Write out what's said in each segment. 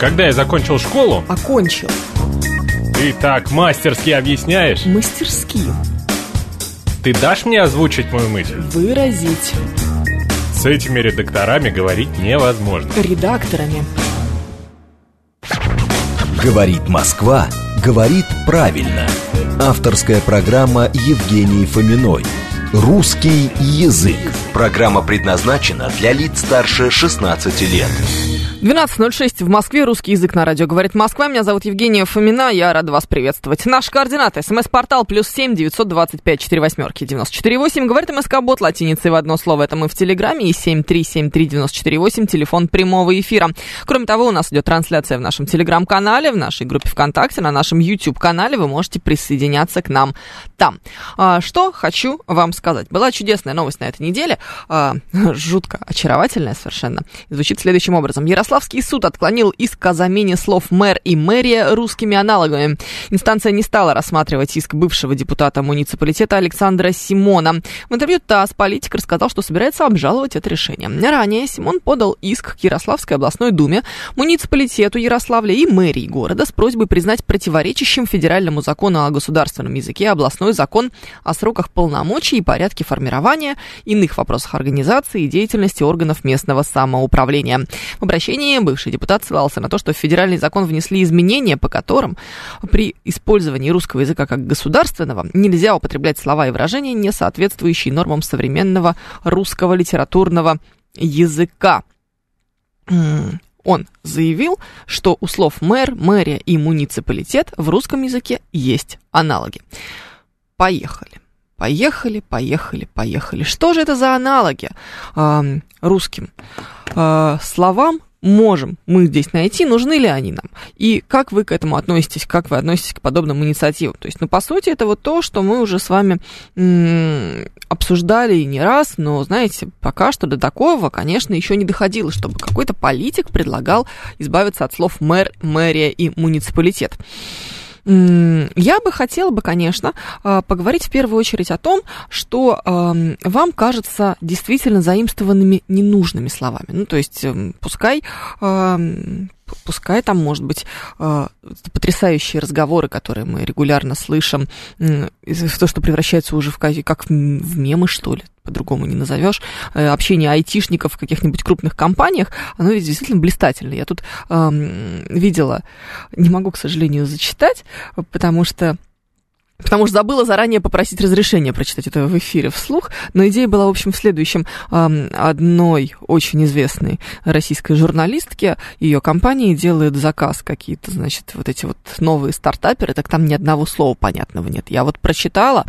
Когда я закончил школу, Окончил. ты так мастерски объясняешь. Мастерски. Ты дашь мне озвучить мою мысль? Выразить. С этими редакторами говорить невозможно. Редакторами. Говорит Москва, говорит правильно. Авторская программа Евгении Фоминой. Русский язык. Программа предназначена для лиц старше 16 лет. 12.06 в Москве. Русский язык на радио говорит Москва. Меня зовут Евгения Фомина. Я рада вас приветствовать. Наши координаты. СМС-портал плюс семь девятьсот двадцать пять четыре восьмерки девяносто четыре восемь. Говорит МСК-бот латиницей в одно слово. Это мы в Телеграме. И семь три семь три девяносто четыре восемь. Телефон прямого эфира. Кроме того, у нас идет трансляция в нашем Телеграм-канале, в нашей группе ВКонтакте, на нашем YouTube-канале. Вы можете присоединяться к нам там. А, что хочу вам сказать. Была чудесная новость на этой неделе. А, жутко очаровательная совершенно. Звучит следующим образом. Ярославский суд отклонил иск о замене слов «мэр» и «мэрия» русскими аналогами. Инстанция не стала рассматривать иск бывшего депутата муниципалитета Александра Симона. В интервью ТАСС политик рассказал, что собирается обжаловать это решение. Ранее Симон подал иск к Ярославской областной думе, муниципалитету Ярославля и мэрии города с просьбой признать противоречащим федеральному закону о государственном языке областной закон о сроках полномочий и порядке формирования, иных вопросах организации и деятельности органов местного самоуправления. В обращении бывший депутат ссылался на то, что в федеральный закон внесли изменения, по которым при использовании русского языка как государственного нельзя употреблять слова и выражения, не соответствующие нормам современного русского литературного языка. Он заявил, что у слов мэр, мэрия и муниципалитет в русском языке есть аналоги. Поехали. Поехали, поехали, поехали. Что же это за аналоги э, русским э, словам можем мы здесь найти, нужны ли они нам? И как вы к этому относитесь, как вы относитесь к подобным инициативам? То есть, ну, по сути, это вот то, что мы уже с вами м- обсуждали и не раз, но, знаете, пока что до такого, конечно, еще не доходило, чтобы какой-то политик предлагал избавиться от слов мэр, мэрия и муниципалитет. Я бы хотела бы, конечно, а, поговорить в первую очередь о том, что вам кажется действительно заимствованными ненужными словами. Ну, то есть, эм, пускай пускай там, может быть, э, потрясающие разговоры, которые мы регулярно слышим, то, что превращается уже в как в мемы, что ли, по-другому не назовешь, э, общение айтишников в каких-нибудь крупных компаниях, оно ведь действительно блистательно. Я тут э, видела, не могу, к сожалению, зачитать, потому что Потому что забыла заранее попросить разрешения прочитать это в эфире вслух. Но идея была, в общем, в следующем. Одной очень известной российской журналистки, ее компании делает заказ какие-то, значит, вот эти вот новые стартаперы, так там ни одного слова понятного нет. Я вот прочитала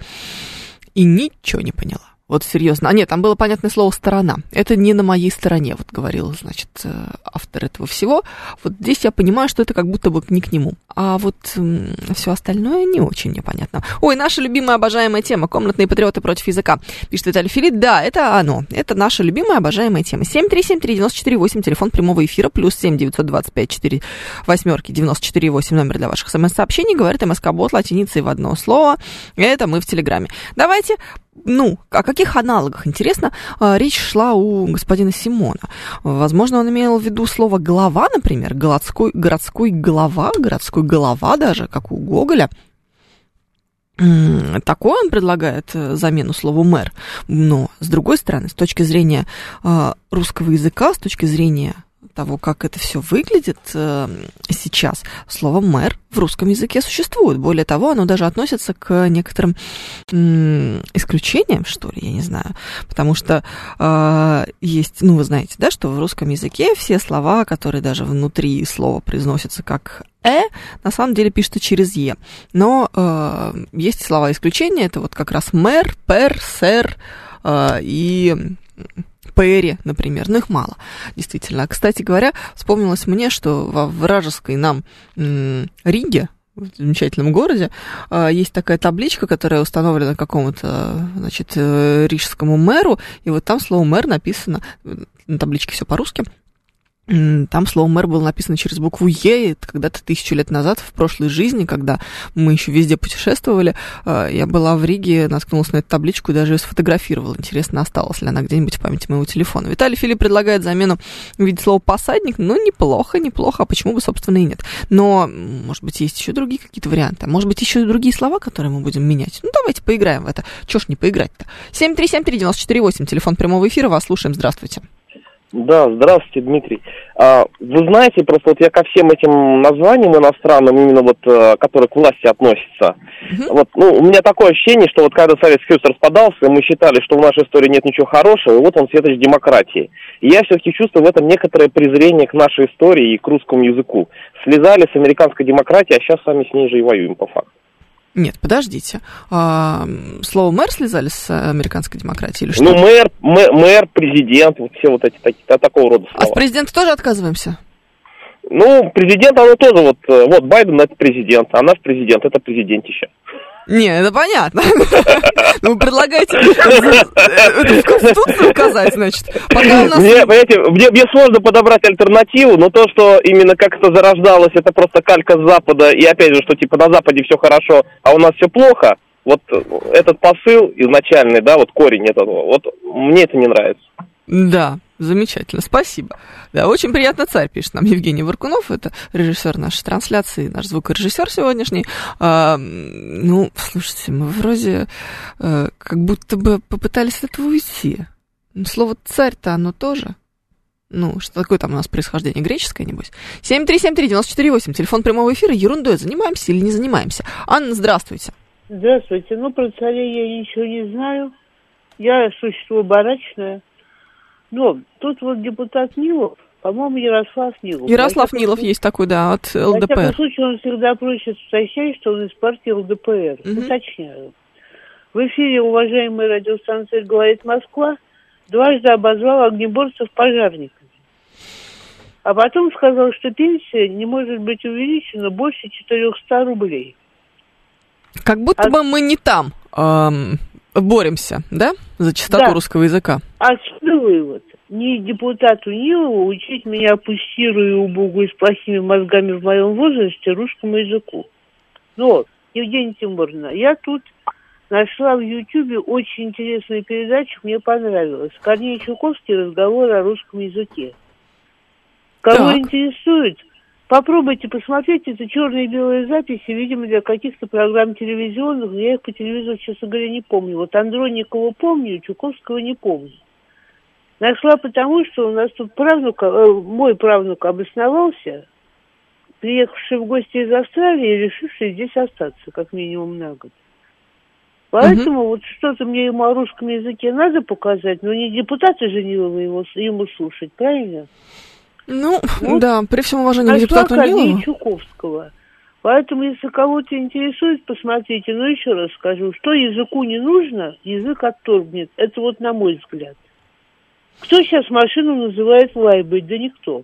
и ничего не поняла. Вот серьезно. А нет, там было понятное слово «сторона». Это не на моей стороне, вот говорил, значит, э, автор этого всего. Вот здесь я понимаю, что это как будто бы не к нему. А вот все остальное не очень непонятно. Ой, наша любимая обожаемая тема «Комнатные патриоты против языка». Пишет Виталий Филипп. Да, это оно. Это наша любимая обожаемая тема. 7373948, телефон прямого эфира, плюс 7 925 4 восьмерки 948, номер для ваших смс-сообщений. Говорит МСК-бот латиницей в одно слово. Это мы в Телеграме. Давайте ну, о каких аналогах, интересно, а, речь шла у господина Симона. Возможно, он имел в виду слово «голова», например, городской, городской голова, городской голова даже, как у Гоголя. Такое он предлагает э, замену слову мэр. Но, с другой стороны, с точки зрения а, русского языка, с точки зрения того, как это все выглядит э, сейчас, слово мэр в русском языке существует. Более того, оно даже относится к некоторым м, исключениям, что ли, я не знаю. Потому что э, есть, ну, вы знаете, да, что в русском языке все слова, которые даже внутри слова произносятся как э, на самом деле пишется через е. Но э, есть слова исключения, это вот как раз мэр, пер, сэр э, и Перри, например, но их мало, действительно. Кстати говоря, вспомнилось мне, что во вражеской нам Риге, в замечательном городе, а, есть такая табличка, которая установлена какому-то, значит, э, рижскому мэру, и вот там слово мэр написано, на табличке все по-русски, там слово мэр было написано через букву Е, это когда-то тысячу лет назад, в прошлой жизни, когда мы еще везде путешествовали, э, я была в Риге, наткнулась на эту табличку и даже ее сфотографировала. Интересно, осталась ли она где-нибудь в памяти моего телефона. Виталий Филипп предлагает замену в виде слова посадник. Ну, неплохо, неплохо, а почему бы, собственно, и нет. Но, может быть, есть еще другие какие-то варианты. Может быть, еще другие слова, которые мы будем менять. Ну, давайте поиграем в это. Чего ж не поиграть-то? 7373948, телефон прямого эфира, вас слушаем, здравствуйте. Да, здравствуйте, Дмитрий. А, вы знаете, просто вот я ко всем этим названиям иностранным, именно вот, э, которые к власти относятся, uh-huh. вот, ну, у меня такое ощущение, что вот когда Советский Союз распадался, мы считали, что в нашей истории нет ничего хорошего, и вот он светоч демократии. И я все-таки чувствую в этом некоторое презрение к нашей истории и к русскому языку. Слезали с американской демократии, а сейчас сами с ней же и воюем по факту. Нет, подождите. А, слово мэр слезали с американской демократии или что? Ну, мэр, мэр, мэр президент, вот все вот эти такие, такого рода слова. А с президента тоже отказываемся? Ну, президент, оно тоже вот, э, вот Байден это президент, а наш президент это президентище. Не, это понятно. Ну, вы предлагаете в Конституцию указать, значит? Пока у нас... Мне, понимаете, мне, мне сложно подобрать альтернативу, но то, что именно как это зарождалось, это просто калька с Запада, и опять же, что типа на Западе все хорошо, а у нас все плохо, вот этот посыл изначальный, да, вот корень этого, вот мне это не нравится. Да, Замечательно, спасибо. Да, очень приятно царь, пишет нам Евгений Варкунов, это режиссер нашей трансляции, наш звукорежиссер сегодняшний. А, ну, слушайте, мы вроде а, как будто бы попытались от этого уйти. Ну, слово царь-то оно тоже. Ну, что такое там у нас происхождение греческое, небось? 7373948, телефон прямого эфира, ерундой занимаемся или не занимаемся? Анна, здравствуйте. Здравствуйте. Ну, про царей я ничего не знаю. Я существо барачное. Но тут вот депутат Нилов, по-моему, Ярослав Нилов. Ярослав Нилов случае, есть такой, да, от ЛДПР. В таком случае он всегда просит уточнять, что он из партии ЛДПР. Угу. Уточняю. В эфире уважаемая радиостанция «Говорит Москва» дважды обозвал огнеборцев пожарниками. А потом сказал, что пенсия не может быть увеличена больше 400 рублей. Как будто а... бы мы не там. Эм, боремся, да, за чистоту да. русского языка. Отсюда вывод. Не депутату Нилову учить меня пустирую и с плохими мозгами в моем возрасте русскому языку. Но, Евгения Тимуровна, я тут нашла в Ютьюбе очень интересную передачу, мне понравилось. Корней Чуковский «Разговор о русском языке». Кого так. интересует, Попробуйте посмотреть, это черные и белые записи, видимо, для каких-то программ телевизионных, я их по телевизору, честно говоря, не помню. Вот Андроникова помню, Чуковского не помню. Нашла потому, что у нас тут правнук, э, мой правнук обосновался, приехавший в гости из Австралии и решивший здесь остаться, как минимум на год. Поэтому угу. вот что-то мне ему о русском языке надо показать, но не депутаты же его, ему, ему слушать, правильно? Ну, вот. да, при всем уважении к депутату Нилову. Чуковского. Поэтому, если кого-то интересует, посмотрите. Но еще раз скажу, что языку не нужно, язык отторгнет. Это вот на мой взгляд. Кто сейчас машину называет лайбой? Да никто.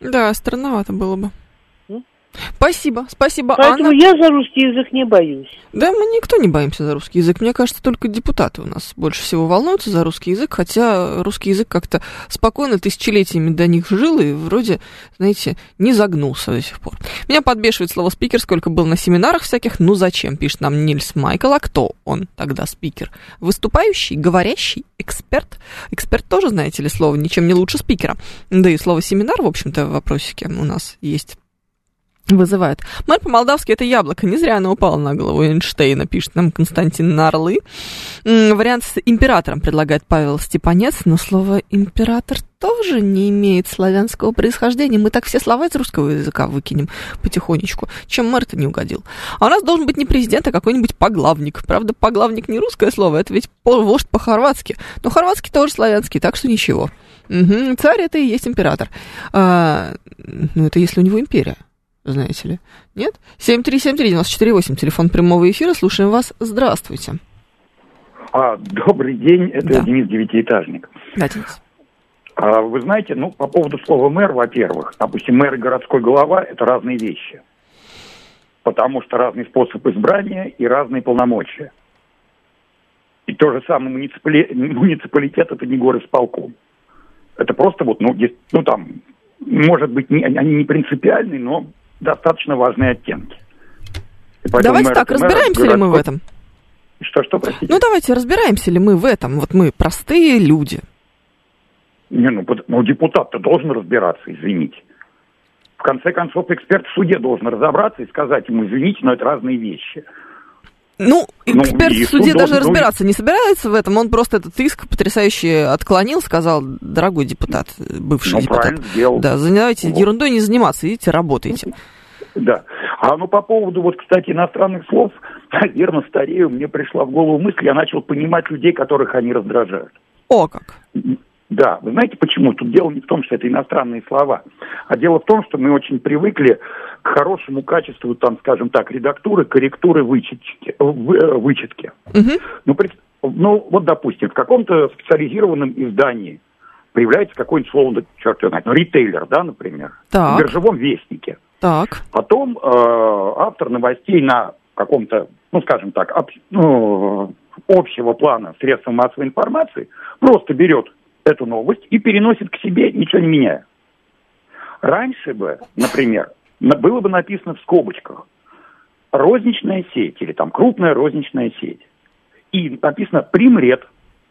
Да, странновато было бы. Спасибо, спасибо, Поэтому Анна. я за русский язык не боюсь. Да, мы никто не боимся за русский язык. Мне кажется, только депутаты у нас больше всего волнуются за русский язык, хотя русский язык как-то спокойно тысячелетиями до них жил и вроде, знаете, не загнулся до сих пор. Меня подбешивает слово спикер, сколько был на семинарах всяких. Ну зачем, пишет нам Нильс Майкл. А кто он тогда спикер? Выступающий, говорящий, эксперт. Эксперт тоже, знаете ли, слово ничем не лучше спикера. Да и слово семинар, в общем-то, в вопросике у нас есть вызывает. Мэр по-молдавски это яблоко. Не зря оно упало на голову Эйнштейна, пишет нам Константин Нарлы. Вариант с императором предлагает Павел Степанец, но слово император тоже не имеет славянского происхождения. Мы так все слова из русского языка выкинем потихонечку. Чем мэр-то не угодил. А у нас должен быть не президент, а какой-нибудь поглавник. Правда, поглавник не русское слово, это ведь вождь по-хорватски. Но хорватский тоже славянский, так что ничего. Угу. Царь это и есть император. А, ну, это если у него империя знаете ли. Нет? 7373948, телефон прямого эфира, слушаем вас. Здравствуйте. А, добрый день, это да. Денис Девятиэтажник. Да, Денис. А, вы знаете, ну, по поводу слова мэр, во-первых, допустим, мэр и городской голова – это разные вещи. Потому что разный способ избрания и разные полномочия. И то же самое муниципали... муниципалитет – это не город с полком. Это просто вот, ну, есть, ну там, может быть, не, они не принципиальные, но достаточно важные оттенки. Давайте так, разбираемся ли мы в этом? Что, что, простите? Ну, давайте, разбираемся ли мы в этом? Вот мы простые люди. Не, ну, ну депутат-то должен разбираться, извините. В конце концов, эксперт в суде должен разобраться и сказать ему, извините, но это разные вещи. Ну, ну эксперт ну, в суде даже разбираться не собирается в этом, он просто этот иск потрясающе отклонил, сказал, дорогой депутат, бывший ну, депутат, да, занимайтесь вот. ерундой не заниматься, идите, работайте. Да. А ну по поводу, вот, кстати, иностранных слов, верно, старею, мне пришла в голову мысль, я начал понимать людей, которых они раздражают. О, как! Да, вы знаете почему? Тут дело не в том, что это иностранные слова, а дело в том, что мы очень привыкли к хорошему качеству, там, скажем так, редактуры, корректуры, вычетки. Э, вычетки. Угу. Ну, ну, вот, допустим, в каком-то специализированном издании появляется какое-нибудь слово, черт его знает, ну, ритейлер, да, например, так. в биржевом вестнике. Так. Потом э, автор новостей на каком-то, ну, скажем так, об, ну, общего плана средства массовой информации просто берет эту новость и переносит к себе, ничего не меняя. Раньше бы, например, было бы написано в скобочках розничная сеть или там крупная розничная сеть. И написано примред,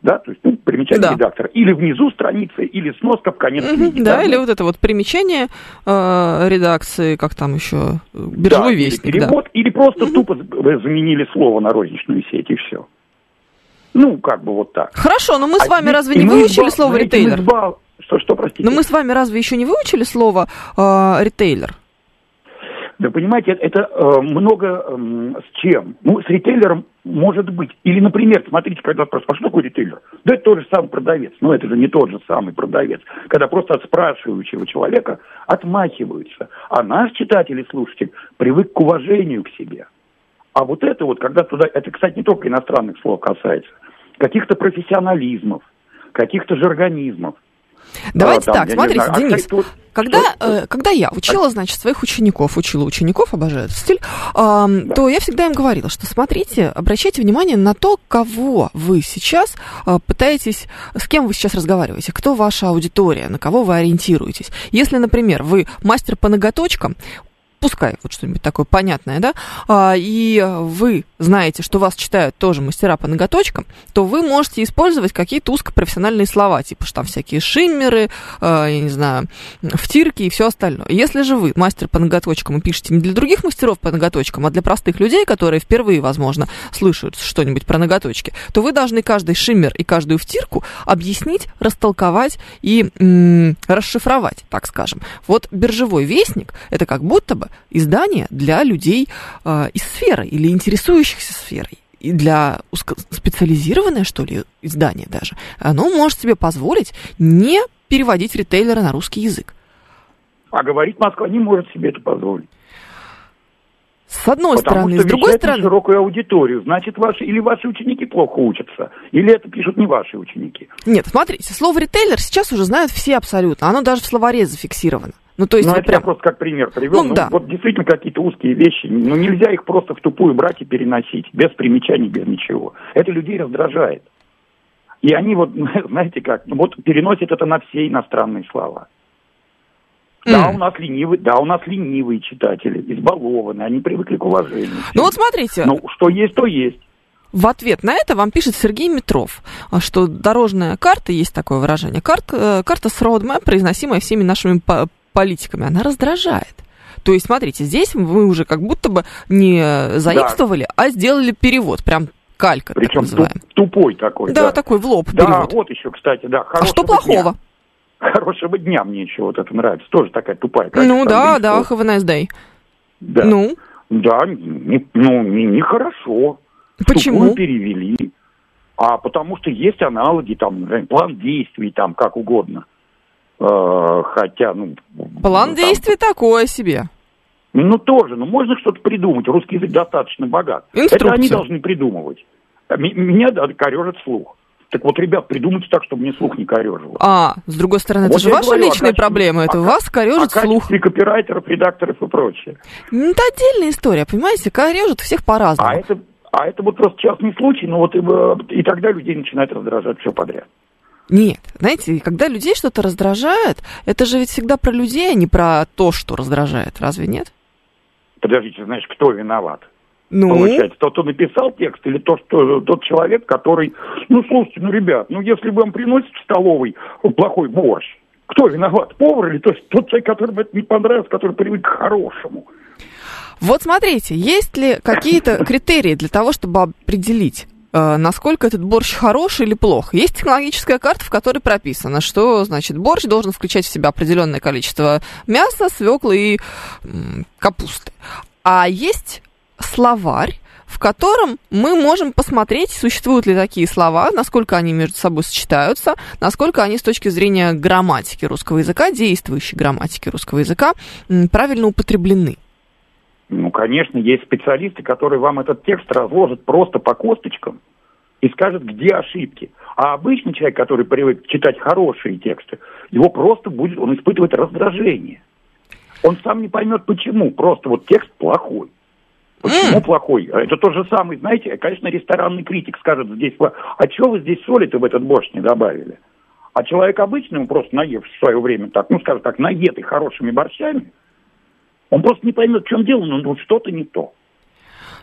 да, то есть ну, примечание да. редактора. Или внизу страницы, или сноска в конец угу, книги. Да, да, или вот это вот примечание э, редакции, как там еще, биржевой да, вестник. Или перевод, да. или просто угу. тупо заменили слово на розничную сеть, и все. Ну, как бы вот так. Хорошо, но мы с а вами а разве не выучили избав... слово ритейлер? Избав... Что, что, простите? Но мы с вами разве еще не выучили слово э, ритейлер? Да понимаете, это э, много э, с чем. Ну, с ритейлером может быть. Или, например, смотрите, когда спрашивают, а что такое ритейлер? Да это тот же самый продавец. Но это же не тот же самый продавец. Когда просто от спрашивающего человека отмахиваются. А наш читатель и слушатель привык к уважению к себе. А вот это вот, когда туда, это, кстати, не только иностранных слов касается, каких-то профессионализмов, каких-то жаргонизмов. Давайте а, там, так, смотрите, знаю, Денис, а когда, э, когда я учила, значит, своих учеников, учила учеников, обожаю этот стиль, э, да. то я всегда им говорила, что смотрите, обращайте внимание на то, кого вы сейчас э, пытаетесь, с кем вы сейчас разговариваете, кто ваша аудитория, на кого вы ориентируетесь. Если, например, вы мастер по ноготочкам, пускай вот что-нибудь такое понятное, да, а, и вы знаете, что вас читают тоже мастера по ноготочкам, то вы можете использовать какие-то узкопрофессиональные слова, типа что там всякие шиммеры, а, я не знаю, втирки и все остальное. Если же вы мастер по ноготочкам и пишете не для других мастеров по ноготочкам, а для простых людей, которые впервые, возможно, слышат что-нибудь про ноготочки, то вы должны каждый шиммер и каждую втирку объяснить, растолковать и м- расшифровать, так скажем. Вот биржевой вестник – это как будто бы издание для людей э, из сферы или интересующихся сферой. И для специализированное, что ли, издание даже, оно может себе позволить не переводить ритейлера на русский язык. А говорить Москва не может себе это позволить. С одной Потому стороны, с другой стороны... широкую аудиторию. Значит, ваши, или ваши ученики плохо учатся, или это пишут не ваши ученики. Нет, смотрите, слово ритейлер сейчас уже знают все абсолютно. Оно даже в словаре зафиксировано. Ну, то есть ну, это прям... я просто как пример привел. Ну, ну, да. Вот действительно какие-то узкие вещи, ну, нельзя их просто в тупую брать и переносить, без примечаний, без ничего. Это людей раздражает. И они вот, знаете как, ну, вот переносят это на все иностранные слова. Да, у нас ленивые, да, у нас ленивые читатели, избалованные, они привыкли к уважению. Ну вот смотрите. Ну, что есть, то есть. В ответ на это вам пишет Сергей Метров, что дорожная карта, есть такое выражение, карта, э, карта с roadmap, произносимая всеми нашими политиками, она раздражает. То есть, смотрите, здесь вы уже как будто бы не заимствовали, да. а сделали перевод, прям калька, Причем так тупой такой. Да, да, такой в лоб да, перевод. Вот еще, кстати, да. А что плохого? Дня. Хорошего дня мне еще вот это нравится. Тоже такая тупая. Ну да, да, have a nice day. Да. Ну? Да, не, ну, нехорошо. Не Почему? Тупую перевели. А потому что есть аналоги, там, план действий, там, как угодно. Э, хотя, ну... План ну, действий такое себе. Ну, тоже, ну, можно что-то придумать. Русский язык достаточно богат. Инструкция. Это они должны придумывать. Меня корежит слух. Так вот, ребят, придумайте так, чтобы мне слух не корежил. А, с другой стороны, вот это же ваши говорю, личные качестве, проблемы, это у вас корежит о слух. О копирайтеров, редакторов и прочее. Ну, это отдельная история, понимаете, корежит всех по-разному. А это, а это вот просто частный случай, но вот и, и тогда людей начинает раздражать все подряд. Нет, знаете, когда людей что-то раздражает, это же ведь всегда про людей, а не про то, что раздражает. Разве нет? Подождите, значит, кто виноват? Ну, Получается, тот, кто написал текст, или тот, что, тот человек, который... Ну, слушайте, ну, ребят, ну, если вам приносят в столовой плохой борщ, кто виноват? Повар или то есть тот человек, которому это не понравилось, который привык к хорошему? вот смотрите, есть ли какие-то критерии для того, чтобы определить, насколько этот борщ хороший или плох. Есть технологическая карта, в которой прописано, что, значит, борщ должен включать в себя определенное количество мяса, свеклы и капусты. А есть словарь, в котором мы можем посмотреть, существуют ли такие слова, насколько они между собой сочетаются, насколько они с точки зрения грамматики русского языка, действующей грамматики русского языка, правильно употреблены. Ну, конечно, есть специалисты, которые вам этот текст разложат просто по косточкам и скажут, где ошибки. А обычный человек, который привык читать хорошие тексты, его просто будет, он испытывает раздражение. Он сам не поймет, почему. Просто вот текст плохой. Почему М. плохой? Это тот же самый, знаете, конечно, ресторанный критик скажет здесь, а что вы здесь соли-то в этот борщ не добавили? А человек обычный, он просто наев в свое время, так, ну, скажем так, наетый хорошими борщами, он просто не поймет, в чем дело, но ну, что-то не то.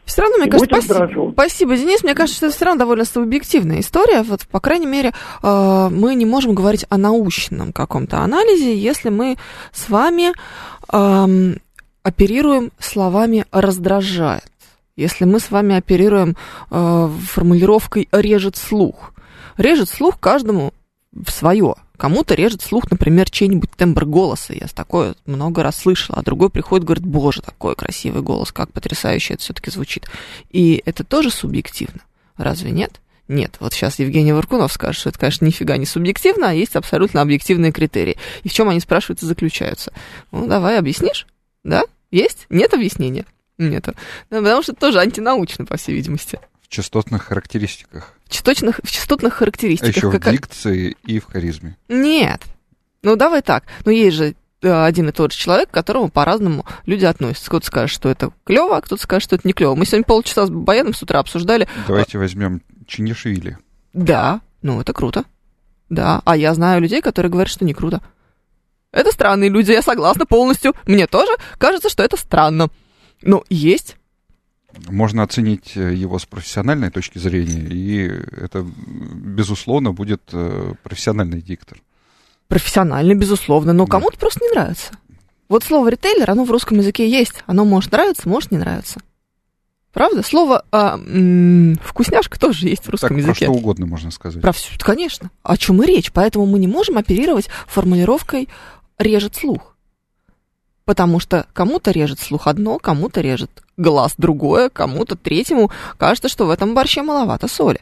Все равно, мне И кажется, спасибо, спасибо, Денис. Мне кажется, что это все равно довольно субъективная история. Вот, по крайней мере, э, мы не можем говорить о научном каком-то анализе, если мы с вами эм, оперируем словами «раздражает». Если мы с вами оперируем э, формулировкой «режет слух». Режет слух каждому в свое. Кому-то режет слух, например, чей-нибудь тембр голоса. Я такое много раз слышала. А другой приходит говорит, боже, такой красивый голос, как потрясающе это все-таки звучит. И это тоже субъективно. Разве нет? Нет, вот сейчас Евгений Варкунов скажет, что это, конечно, нифига не субъективно, а есть абсолютно объективные критерии. И в чем они, спрашиваются, заключаются? Ну, давай, объяснишь? Да? Есть? Нет объяснения? Нету. Ну, потому что это тоже антинаучно, по всей видимости. В частотных характеристиках. В частотных, в частотных А характеристиках. еще в какая- дикции и в харизме. Нет. Ну, давай так. Ну, есть же э, один и тот же человек, к которому по-разному люди относятся. Кто-то скажет, что это клево, а кто-то скажет, что это не клево. Мы сегодня полчаса с Баяном с утра обсуждали. Давайте возьмем Чинишвили. Да, ну, это круто. Да, а я знаю людей, которые говорят, что не круто. Это странные люди, я согласна полностью. Мне тоже кажется, что это странно. Но есть. Можно оценить э, его с профессиональной точки зрения, и это, безусловно, будет э, профессиональный диктор. Профессионально, безусловно, но Да. кому-то просто не нравится. Вот слово ритейлер, оно в русском языке есть. Оно может нравиться, может не нравиться. Правда? Слово а, м, вкусняшка тоже есть в русском так, про языке. что угодно можно сказать. Про всё, конечно. О чем и речь. Поэтому мы не можем оперировать формулировкой режет слух. Потому что кому-то режет слух одно, кому-то режет глаз другое, кому-то третьему кажется, что в этом борще маловато соли.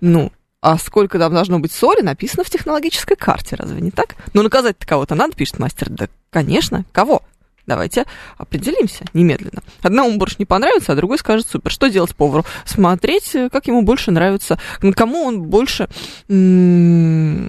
Ну, а сколько там должно быть соли, написано в технологической карте, разве не так? Ну, наказать-то кого-то надо, пишет мастер. Да, конечно. Кого? Давайте определимся немедленно. Одному борщ не понравится, а другой скажет супер. Что делать повару? Смотреть, как ему больше нравится, на кому он больше, не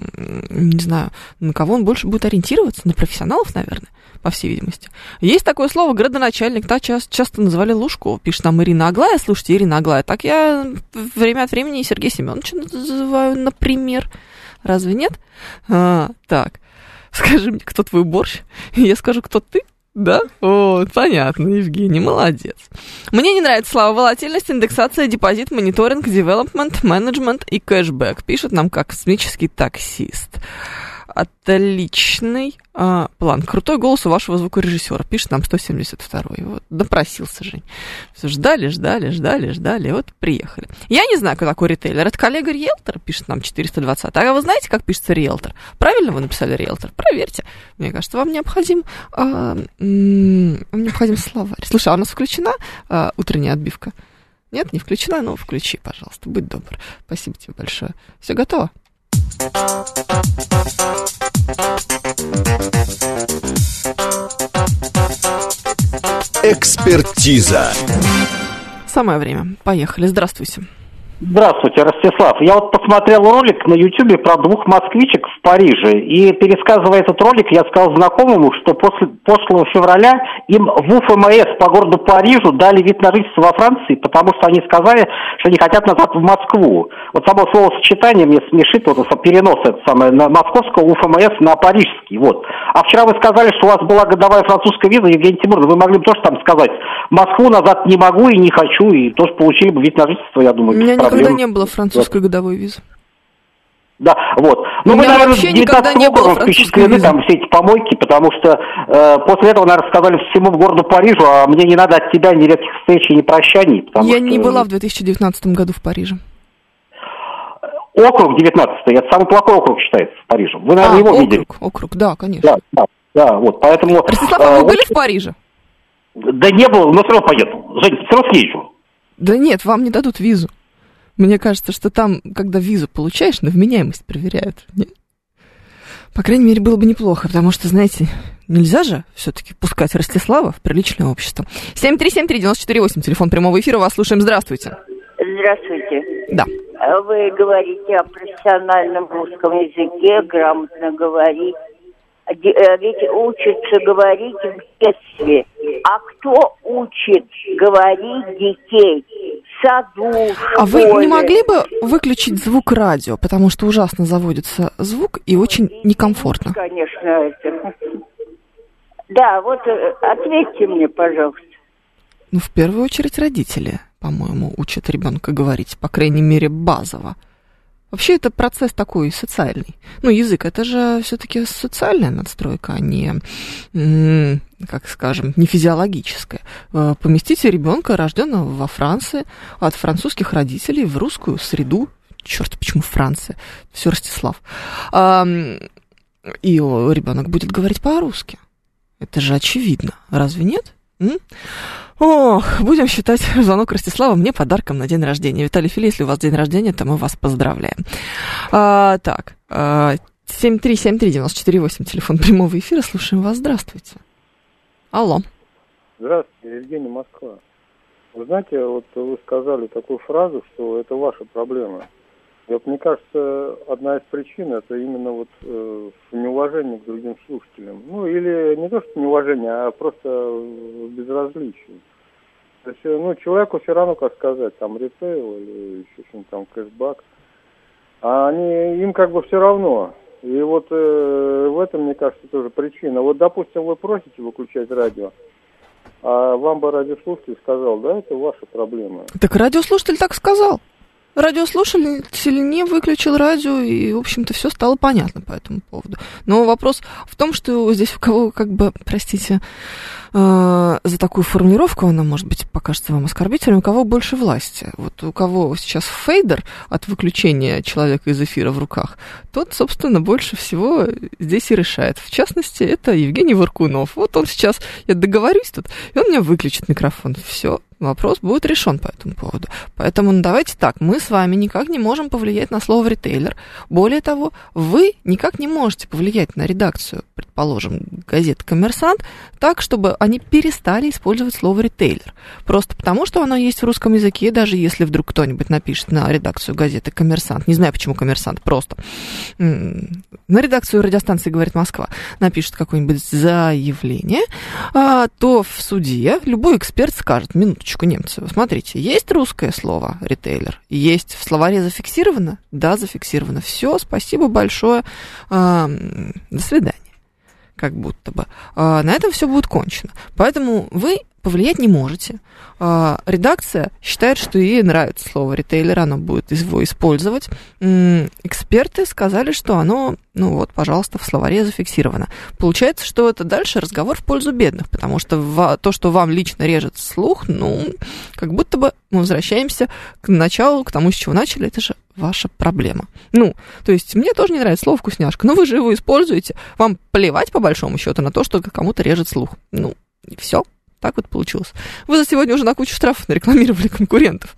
знаю, на кого он больше будет ориентироваться, на профессионалов, наверное, по всей видимости. Есть такое слово градоначальник, так часто, часто называли Лужкова, пишет нам Ирина Аглая. Слушайте, Ирина Аглая, так я время от времени Сергея Семеновича называю, например. Разве нет? А, так, скажи мне, кто твой борщ, я скажу, кто ты. Да? О, понятно, Евгений, молодец. Мне не нравится слова волатильность, индексация, депозит, мониторинг, девелопмент, менеджмент и кэшбэк. Пишет нам как космический таксист. Отличный а, план. Крутой голос у вашего звукорежиссера. Пишет нам 172-й. Вот, допросился, Жень. Всё, ждали, ждали, ждали, ждали. Вот приехали. Я не знаю, кто такой ритейлер. Это коллега риэлтор, пишет нам 420. А вы знаете, как пишется риэлтор? Правильно вы написали риэлтор? Проверьте. Мне кажется, вам необходим, вам необходим словарь. Слушай, а у нас включена а, утренняя отбивка? Нет, не включена? Ну, включи, пожалуйста. Будь добр. Спасибо тебе большое. Все готово? Экспертиза. Самое время. Поехали. Здравствуйте. Здравствуйте, Ростислав. Я вот посмотрел ролик на Ютубе про двух москвичек в Париже. И пересказывая этот ролик, я сказал знакомому, что после прошлого февраля им в УФМС по городу Парижу дали вид на жительство во Франции, потому что они сказали, что они хотят назад в Москву. Вот само словосочетание мне смешит, вот перенос это самое, на московского УФМС на парижский, вот. А вчера вы сказали, что у вас была годовая французская виза, Евгений Тимурович, вы могли бы тоже там сказать, Москву назад не могу и не хочу, и тоже получили бы вид на жительство, я думаю, У меня никогда не было французской годовой визы. Да, вот. Ну, У вы, меня наверное, вообще никогда 19 не было впечатлены там все эти помойки, потому что э, после этого, наверное, сказали всему городу Парижу, а мне не надо от тебя ни редких встреч и ни прощаний. Я что не была в 2019 году в Париже. Округ 19 это самый плохой округ считается в Париже. Вы, наверное, а, его округ, видели. округ, да, конечно. Да, да, да, вот, поэтому... Ростислав, э, а вы были в Париже? Да не было, но все равно поеду. Жень, все равно съезжу. Да нет, вам не дадут визу. Мне кажется, что там, когда визу получаешь, на вменяемость проверяют. Нет? По крайней мере, было бы неплохо, потому что, знаете, нельзя же все-таки пускать Ростислава в приличное общество. 7373948, телефон прямого эфира, вас слушаем. Здравствуйте. Здравствуйте. Да. Вы говорите о профессиональном русском языке, грамотно говорить. Э, Ведь учатся говорить в детстве. А кто учит говорить детей? Саду, А вы не могли бы выключить звук радио, потому что ужасно заводится звук и очень некомфортно. Конечно, это. Да, вот э, ответьте мне, пожалуйста. Ну, в первую очередь родители, по-моему, учат ребенка говорить, по крайней мере, базово. Вообще это процесс такой социальный. Ну, язык это же все-таки социальная надстройка, а не, как скажем, не физиологическая. Э, Поместите ребенка, рожденного во Франции, от французских родителей в русскую среду. Черт, почему Франция? Все Ростислав. И ребенок будет говорить по-русски. Это же очевидно. Разве нет? М? Ох, будем считать звонок Ростислава мне подарком на день рождения. Виталий Фили, если у вас день рождения, то мы вас поздравляем. А, так, а, 7373948, телефон прямого эфира. Слушаем вас. Здравствуйте. Алло. Здравствуйте, Евгений Москва. Вы знаете, вот вы сказали такую фразу, что это ваша проблема. И вот мне кажется, одна из причин это именно вот э, неуважение к другим слушателям. Ну или не то, что неуважение, а просто э, безразличие. То есть, э, ну, человеку все равно, как сказать, там ритейл или еще что-нибудь там кэшбэк. А они, им как бы все равно. И вот э, в этом, мне кажется, тоже причина. Вот, допустим, вы просите выключать радио, а вам бы радиослушатель сказал, да, это ваша проблема. Так радиослушатель так сказал. Радиослушатель не выключил радио, и, в общем-то, все стало понятно по этому поводу. Но вопрос в том, что здесь у кого, как бы, простите, э, за такую формулировку, она, может быть, покажется вам оскорбительной, у кого больше власти. Вот у кого сейчас фейдер от выключения человека из эфира в руках, тот, собственно, больше всего здесь и решает. В частности, это Евгений Варкунов. Вот он сейчас, я договорюсь тут, и он мне выключит микрофон. Все, вопрос будет решен по этому поводу. Поэтому ну, давайте так, мы с вами никак не можем повлиять на слово ритейлер. Более того, вы никак не можете повлиять на редакцию, предположим, газеты «Коммерсант», так, чтобы они перестали использовать слово ритейлер. Просто потому, что оно есть в русском языке, даже если вдруг кто-нибудь напишет на редакцию газеты «Коммерсант», не знаю, почему «Коммерсант», просто на редакцию радиостанции «Говорит Москва» напишет какое-нибудь заявление, а, то в суде любой эксперт скажет, минуточку, немцы, смотрите, есть русское слово ритейлер? Есть в словаре зафиксировано? Да, зафиксировано. Все, спасибо большое, до свидания как будто бы. А, на этом все будет кончено. Поэтому вы повлиять не можете. А, редакция считает, что ей нравится слово ритейлер, она будет его использовать. Эксперты сказали, что оно, ну вот, пожалуйста, в словаре зафиксировано. Получается, что это дальше разговор в пользу бедных, потому что то, что вам лично режет слух, ну, как будто бы мы возвращаемся к началу, к тому, с чего начали, это же ваша проблема. Ну, то есть мне тоже не нравится слово вкусняшка, но вы же его используете. Вам плевать, по большому счету, на то, что кому-то режет слух. Ну, и все. Так вот получилось. Вы за сегодня уже на кучу штрафов нарекламировали конкурентов.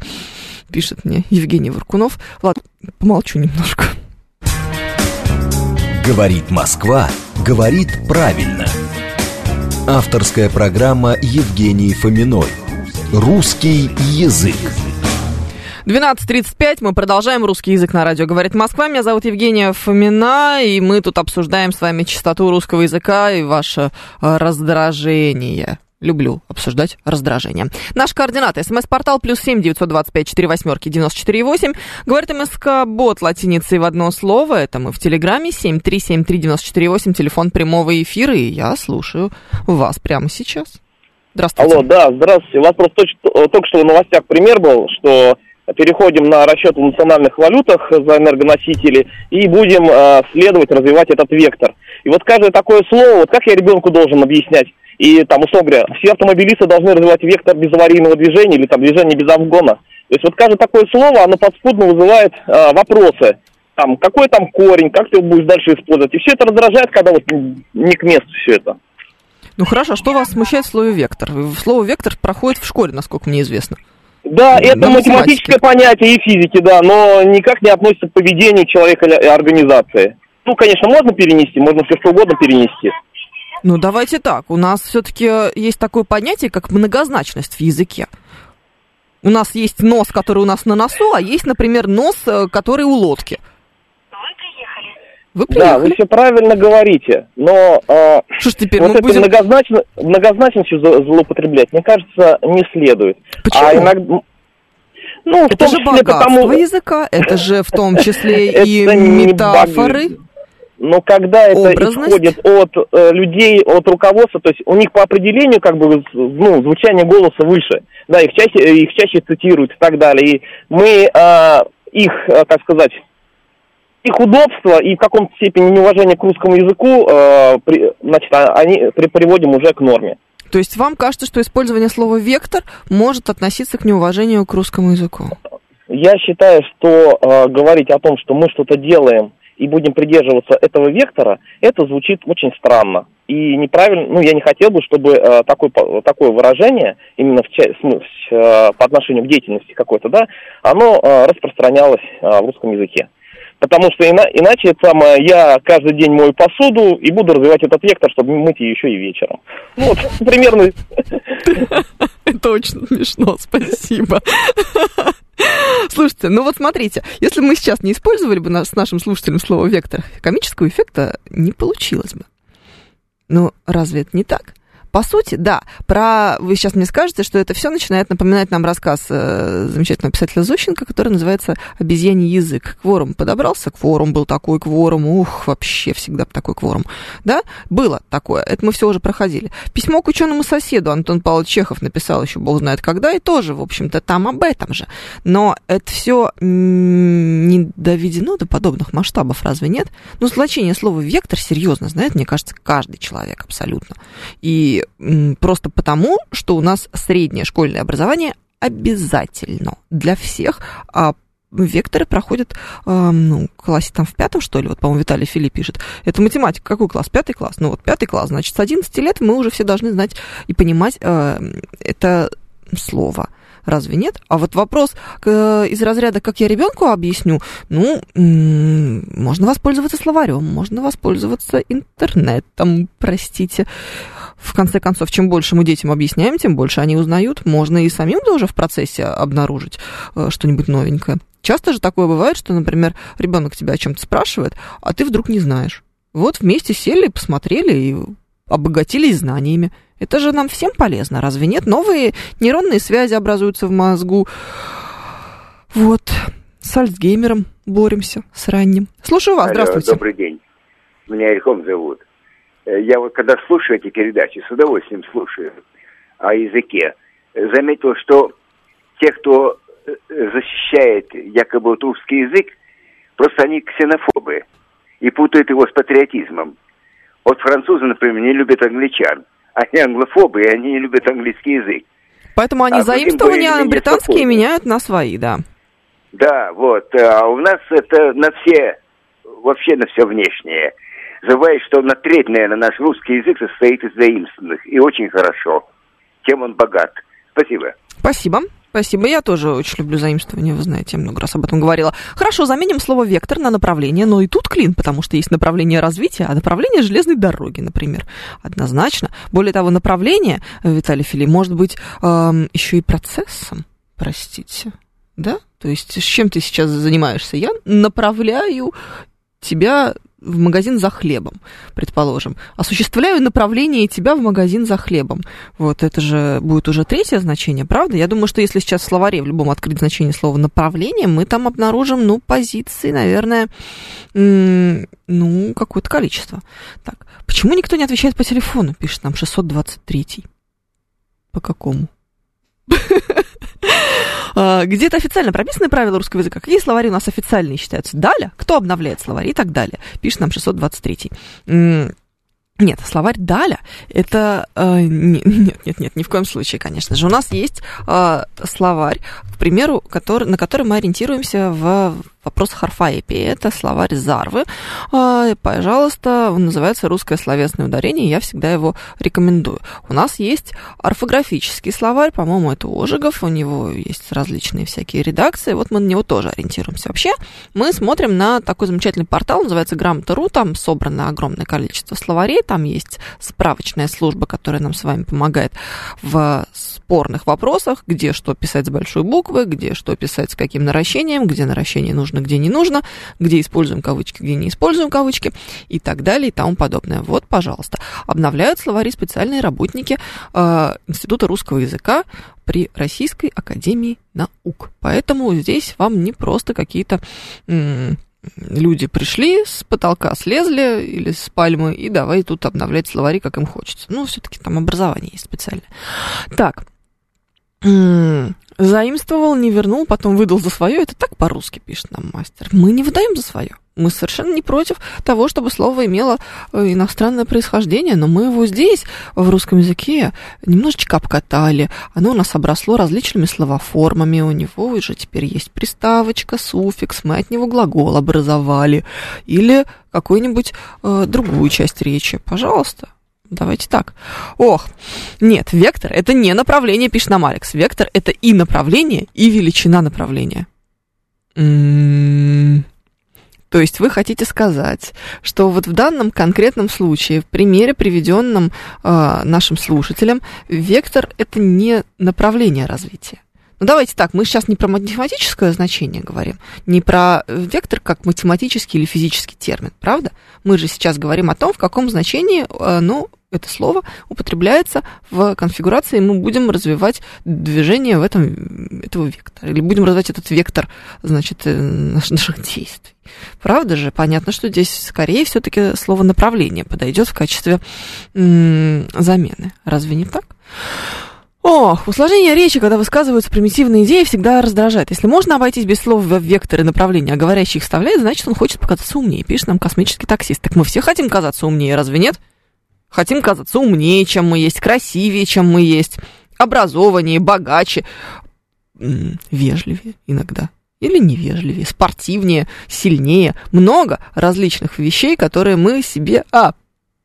Пишет мне Евгений Варкунов. Ладно, помолчу немножко. Говорит Москва, говорит правильно. Авторская программа Евгении Фоминой. Русский язык. 12.35, мы продолжаем русский язык на радио. Говорит Москва, меня зовут Евгения Фомина, и мы тут обсуждаем с вами чистоту русского языка и ваше э, раздражение. Люблю обсуждать раздражение. Наш координат. СМС-портал плюс семь девятьсот двадцать пять четыре восьмерки девяносто четыре восемь. Говорит МСК Бот латиницей в одно слово. Это мы в Телеграме. Семь три семь три девяносто четыре восемь. Телефон прямого эфира. И я слушаю вас прямо сейчас. Здравствуйте. Алло, да, здравствуйте. У вас просто только что в новостях пример был, что переходим на расчет в национальных валютах за энергоносители и будем э, следовать, развивать этот вектор. И вот каждое такое слово, вот как я ребенку должен объяснять? И там, условно говоря, все автомобилисты должны развивать вектор безаварийного движения или там движение без обгона. То есть вот каждое такое слово, оно подспудно вызывает э, вопросы. Там, какой там корень, как ты его будешь дальше использовать. И все это раздражает, когда вот не к месту все это. Ну хорошо, а что вас смущает в слове вектор? Слово вектор проходит в школе, насколько мне известно. Да, это На математическое понятие и физики, да, но никак не относится к поведению человека или организации. Ну, конечно, можно перенести, можно все что угодно перенести. Ну давайте так, у нас все-таки есть такое понятие, как многозначность в языке. У нас есть нос, который у нас на носу, а есть, например, нос, э, который у лодки. Вы Да, вы приехали. все правильно говорите, но э, Что ж теперь вот мы это будем... многозначно, многозначностью злоупотреблять, мне кажется, не следует. Почему? А иногда, ну, Это же числе богатство потому, языка, это же в том числе и метафоры. Но когда это Образность? исходит от э, людей, от руководства, то есть у них по определению как бы ну, звучание голоса выше, да, их чаще, их чаще цитируют и так далее. И мы э, их, э, как сказать, их удобство и в каком-то степени неуважение к русскому языку, э, при- значит, а- они при- приводим уже к норме. То есть вам кажется, что использование слова «вектор» может относиться к неуважению к русскому языку? Я считаю, что э, говорить о том, что мы что-то делаем и будем придерживаться этого вектора, это звучит очень странно и неправильно. Ну, я не хотел бы, чтобы э, такое, по- такое выражение именно в в- э, по отношению к деятельности какой-то, да, оно э, распространялось э, в русском языке. Потому что ина- иначе это самое, я каждый день мою посуду и буду развивать этот вектор, чтобы мыть ее еще и вечером. Ну, Вот, примерно Это очень смешно, спасибо. Слушайте, ну вот смотрите, если мы сейчас не использовали бы нас- с нашим слушателем слово «вектор», комического эффекта не получилось бы. Ну, разве это не так? По сути, да, про вы сейчас мне скажете, что это все начинает напоминать нам рассказ э, замечательного писателя Зощенко, который называется «Обезьяний язык». Кворум подобрался, кворум был такой кворум, ух, вообще всегда такой кворум. Да, было такое, это мы все уже проходили. Письмо к ученому соседу Антон Павлович Чехов написал еще бог знает когда, и тоже, в общем-то, там об этом же. Но это все не доведено до подобных масштабов, разве нет? Ну, значение слова «вектор» серьезно знает, мне кажется, каждый человек абсолютно. И просто потому, что у нас среднее школьное образование обязательно для всех, а векторы проходят, ну, в классе там в пятом, что ли, вот, по-моему, Виталий Филипп пишет. Это математика, какой класс? Пятый класс? Ну, вот пятый класс, значит, с 11 лет мы уже все должны знать и понимать э, это слово. Разве нет? А вот вопрос э, из разряда, как я ребенку объясню, ну, можно воспользоваться словарем, можно воспользоваться интернетом, простите. В конце концов, чем больше мы детям объясняем, тем больше они узнают. Можно и самим тоже в процессе обнаружить э, что-нибудь новенькое. Часто же такое бывает, что, например, ребенок тебя о чем-то спрашивает, а ты вдруг не знаешь. Вот вместе сели, посмотрели и обогатились знаниями. Это же нам всем полезно, разве нет? Новые нейронные связи образуются в мозгу. Вот, с Альцгеймером боремся, с ранним. Слушаю вас, Алло, здравствуйте. Добрый день. Меня Ильхом зовут. Э, Я вот когда слушаю эти передачи, с удовольствием слушаю о языке, э, заметил, что те, кто э, защищает якобы вот русский язык, просто они ксенофобы и путают его с патриотизмом. Вот французы, например, не любят англичан. Они англофобы, и они не любят английский язык. Поэтому они А заимствования британские меняют на свои, да. Да, вот. А у нас это на все, вообще на все внешнее. Забывай, что на треть, наверное, наш русский язык состоит из заимствованных. И очень хорошо. Тем он богат. Спасибо. Спасибо. Спасибо. Я тоже очень люблю заимствование, вы знаете, я много раз об этом говорила. Хорошо, заменим слово «вектор» на направление, но и тут клин, потому что есть направление развития, а направление железной дороги, например. Однозначно. Более того, направление, Виталий Фили, может быть эм, еще и процессом, простите. Да? То есть с чем ты сейчас занимаешься? Я направляю тебя в магазин за хлебом, предположим. Осуществляю направление тебя в магазин за хлебом. Вот это же будет уже третье значение, правда? Я думаю, что если сейчас в словаре в любом открыть значение слова направление, мы там обнаружим, ну, позиции, наверное, ну, какое-то количество. Так, почему никто не отвечает по телефону, пишет нам 623. По какому? А, где-то официально прописаны правила русского языка. Какие словари у нас официальные считаются? Далее, кто обновляет словари и так далее. Пишет нам 623. Нет, словарь Даля это э, не, нет, нет, нет, ни в коем случае, конечно же. У нас есть э, словарь, к примеру, который, на который мы ориентируемся в вопросах орфоэпии. Это словарь Зарвы. Э, пожалуйста, называется «Русское словесное ударение», я всегда его рекомендую. У нас есть орфографический словарь, по-моему, это Ожегов, у него есть различные всякие редакции, вот мы на него тоже ориентируемся. Вообще, мы смотрим на такой замечательный портал, называется Грамота.ру, там собрано огромное количество словарей, там есть справочная служба, которая нам с вами помогает в спорных вопросах, где что писать с большой буквы, где что писать с каким наращением, где наращение нужно, где не нужно, где используем кавычки, где не используем кавычки и так далее и тому подобное. Вот, пожалуйста. Обновляют словари специальные работники э, Института русского языка при Российской Академии Наук. Поэтому здесь вам не просто какие-то люди пришли, с потолка слезли или с пальмы, и давай тут обновлять словари, как им хочется. Ну, все-таки там образование есть специальное. Так, заимствовал, не вернул, потом выдал за свое. Это так по-русски пишет нам мастер. Мы не выдаем за свое. Мы совершенно не против того, чтобы слово имело э, иностранное происхождение, но мы его здесь, в русском языке, немножечко обкатали. Оно у нас обросло различными словоформами, у него уже теперь есть приставочка, суффикс, мы от него глагол образовали. Или какую-нибудь э, другую часть речи. Пожалуйста, Давайте так. Ох, нет, вектор – это не направление, пишет нам Алекс. Вектор – это и направление, и величина направления. М-м-м. То есть вы хотите сказать, что вот в данном конкретном случае, в примере, приведенном э, нашим слушателям, вектор – это не направление развития. Ну, давайте так, мы сейчас не про математическое значение говорим, не про вектор как математический или физический термин, правда? Мы же сейчас говорим о том, в каком значении, э, ну, это слово употребляется в конфигурации, и мы будем развивать движение в этом, этого вектора. Или будем развивать этот вектор, значит, э, наших действий. Правда же? Понятно, что здесь скорее все-таки слово направление подойдет в качестве замены. Разве не так? Ох, усложнение речи, когда высказываются примитивные идеи, всегда раздражает. Если можно обойтись без слов в векторы направления, а говорящий их вставляет, значит, он хочет показаться умнее. Пишет нам космический таксист. Так мы все хотим казаться умнее, разве нет? Хотим казаться умнее, чем мы есть, красивее, чем мы есть, образованнее, богаче, вежливее иногда. Или невежливее, спортивнее, сильнее. Много различных вещей, которые мы себе... А,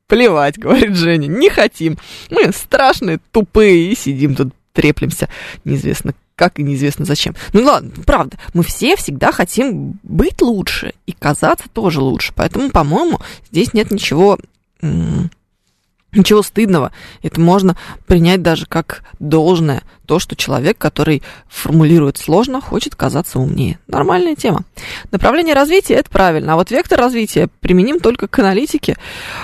плевать, говорит Женя, не хотим. Мы страшные, тупые и сидим тут, треплемся неизвестно как и неизвестно зачем. Ну ладно, правда, мы все всегда хотим быть лучше и казаться тоже лучше. Поэтому, по-моему, здесь нет ничего Ничего стыдного. Это можно принять даже как должное. То, что человек, который формулирует сложно, хочет казаться умнее. Нормальная тема. Направление развития – это правильно. А вот вектор развития применим только к аналитике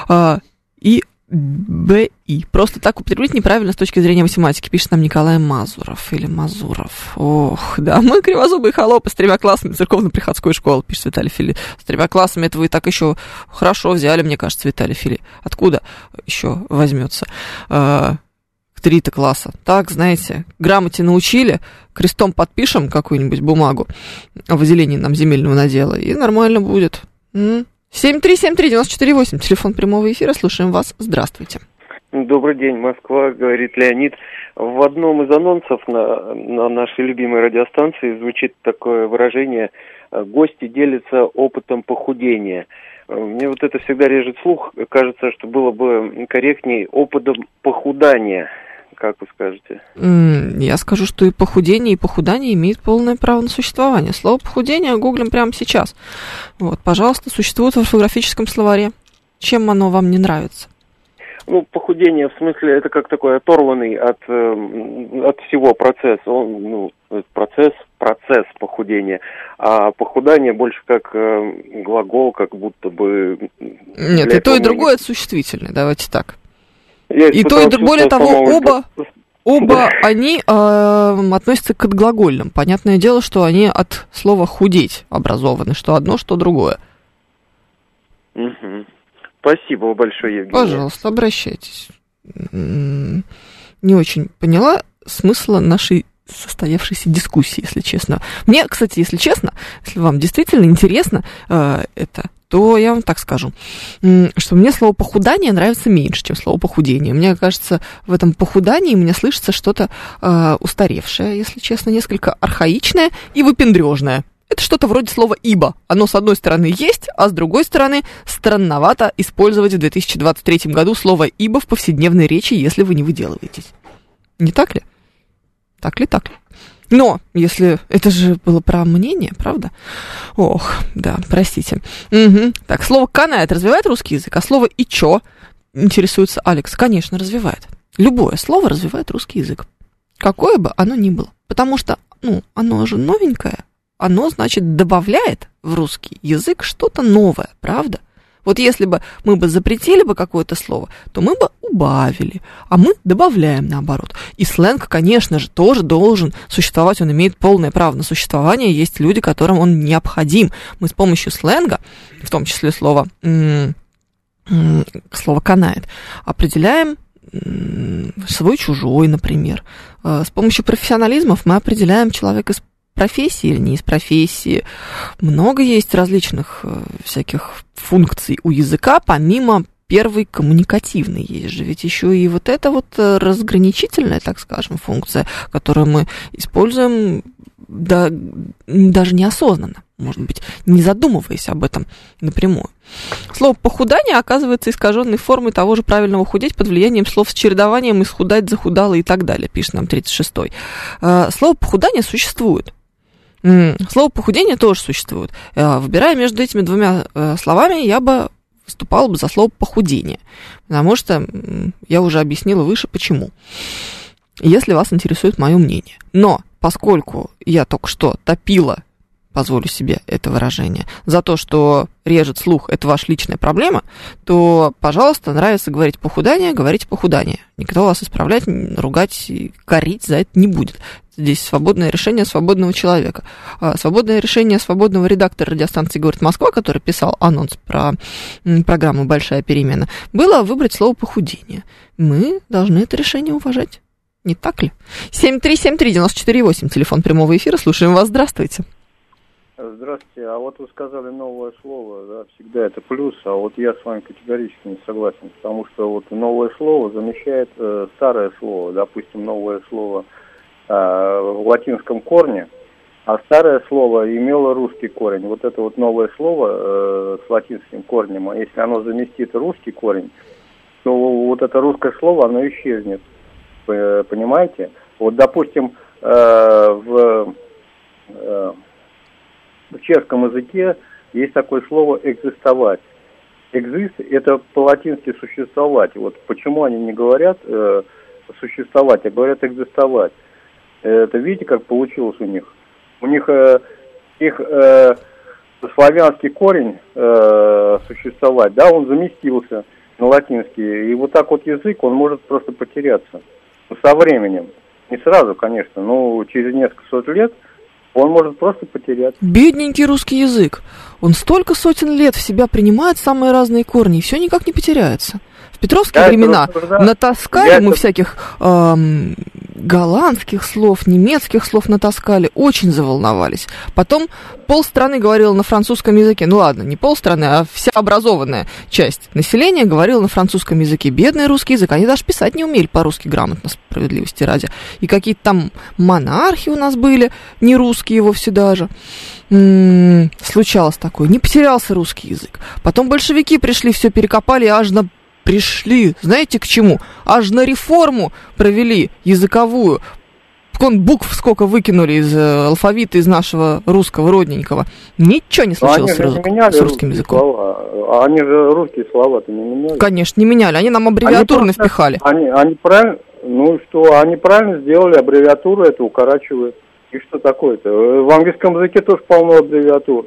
э, и БИ. Просто так употреблить неправильно с точки зрения математики, пишет нам Николай Мазуров или Мазуров. Ох, да, мы кривозубые холопы с тремя классами церковно-приходской школы, пишет Виталий Фили. С тремя классами это вы так еще хорошо взяли, мне кажется, Виталий Фили. Откуда еще возьмется? А, три-то класса. Так, знаете, грамоте научили, крестом подпишем какую-нибудь бумагу о выделении нам земельного надела, и нормально будет. М? 7373948, телефон прямого эфира, слушаем вас. Здравствуйте. Добрый день, Москва, говорит Леонид. В одном из анонсов на, на нашей любимой радиостанции звучит такое выражение «гости делятся опытом похудения». Мне вот это всегда режет слух. Кажется, что было бы корректнее опытом похудания. Как вы скажете? Я скажу, что и похудение, и похудание имеет полное право на существование. Слово похудение гуглим прямо сейчас. Вот, пожалуйста, существует в орфографическом словаре. Чем оно вам не нравится? Ну, похудение, в смысле, это как такой оторванный от, э, от всего процесс. Он, ну, процесс процесс похудения, а похудание больше как э, глагол, как будто бы... Нет, и то, и другое это существительное, давайте так. И то, и более того, оба, оба они э, относятся к глагольным. Понятное дело, что они от слова худеть образованы, что одно, что другое. Мгм. Спасибо большое, Евгений. Пожалуйста, обращайтесь. М, Не очень поняла смысла нашей состоявшейся дискуссии, если честно. Мне, кстати, если честно, если вам действительно интересно э, это, то я вам так скажу, что мне слово похудание нравится меньше, чем слово похудение. Мне кажется, в этом похудании мне слышится что-то э, устаревшее, если честно, несколько архаичное и выпендрежное. Это что-то вроде слова «ибо». Оно, с одной стороны, есть, а с другой стороны, странновато использовать в 2023 году слово «ибо» в повседневной речи, если вы не выделываетесь. Не так ли? Так ли, так ли? Но, если... Это же было про мнение, правда? Ох, да, простите. Мгм. Так, слово «канает» развивает русский язык, а слово «и чё» интересуется Алекс. Конечно, развивает. Любое слово развивает русский язык. Какое бы оно ни было. Потому что, ну, оно же новенькое. Оно, значит, добавляет в русский язык что-то новое, правда? Вот если бы мы бы запретили бы какое-то слово, то мы бы убавили, а мы добавляем наоборот. И сленг, конечно же, тоже должен существовать, он имеет полное право на существование, есть люди, которым он необходим. Мы с помощью сленга, в том числе слова, слово канает, определяем м, свой-чужой, например. Э, С помощью профессионализмов мы определяем человека из профессии или не из профессии. Много есть различных э, всяких функций у языка, помимо первой коммуникативной. Есть же ведь еще и вот эта вот э, разграничительная, так скажем, функция, которую мы используем да, даже неосознанно, может быть, не задумываясь об этом напрямую. Слово «похудание» оказывается искаженной формой того же правильного «худеть» под влиянием слов с чередованием «исхудать», «захудало» и так далее, пишет нам 36-й. Э, Слово «похудание» существует. Слово «похудение» тоже существует. Э, Выбирая между этими двумя э, словами, я бы выступала бы за слово «похудение», потому что я уже объяснила выше, почему если вас интересует мое мнение. Но поскольку я только что топила, позволю себе это выражение, за то, что режет слух, это ваша личная проблема, то, пожалуйста, нравится говорить похудание, говорите похудание. Никто вас исправлять, ругать, и корить за это не будет. Здесь свободное решение свободного человека. А Свободное решение свободного редактора радиостанции «Говорит Москва», который писал анонс про программу «Большая перемена», было выбрать слово «похудение». Мы должны это решение уважать. Не так ли? 7373948, телефон прямого эфира. Слушаем вас. Здравствуйте. Здравствуйте. А вот вы сказали новое слово, да, всегда это плюс, а вот я с вами категорически не согласен, потому что вот новое слово замещает э, старое слово, допустим, новое слово э, в латинском корне, а старое слово имело русский корень. Вот это вот новое слово э, с латинским корнем, а если оно заместит русский корень, то вот это русское слово, оно исчезнет. Понимаете? Вот, допустим, э, в, э, в чешском языке есть такое слово «экзистовать». Экзист – это по-латински «существовать». Вот почему они не говорят э, «существовать», а говорят «экзистовать». Это видите, как получилось у них? У них э, их э, славянский корень э, «существовать», да, он заместился на латинский. И вот так вот язык, он может просто потеряться. Со временем. Не сразу, конечно, но через несколько сот лет он может просто потеряться. Бедненький русский язык. Он столько сотен лет в себя принимает самые разные корни, и все никак не потеряется. В петровские Да, времена просто, да. натаскали Я мы это- всяких эм, голландских слов, немецких слов натаскали, очень заволновались. Потом полстраны говорила на французском языке. Ну ладно, не полстраны, а вся образованная часть населения говорила на французском языке. Бедный русский язык. Они даже писать не умели по-русски грамотно, справедливости ради. И какие-то там монархи у нас были, не русские вовсе даже. М, случалось такое. Не потерялся русский язык. Потом большевики пришли, все перекопали, аж на пришли, знаете к чему? Аж на реформу провели языковую. Вон букв сколько выкинули из э, алфавита из нашего русского родненького. Ничего не случилось с, рус- с русским языком. слова. А они же русские слова-то не меняли. Конечно, не меняли. Они нам аббревиатурно Они просто- впихали. Они, они правильно, ну что, они правильно сделали, аббревиатуру это укорачивает. И что такое-то? В английском языке тоже полно аббревиатур.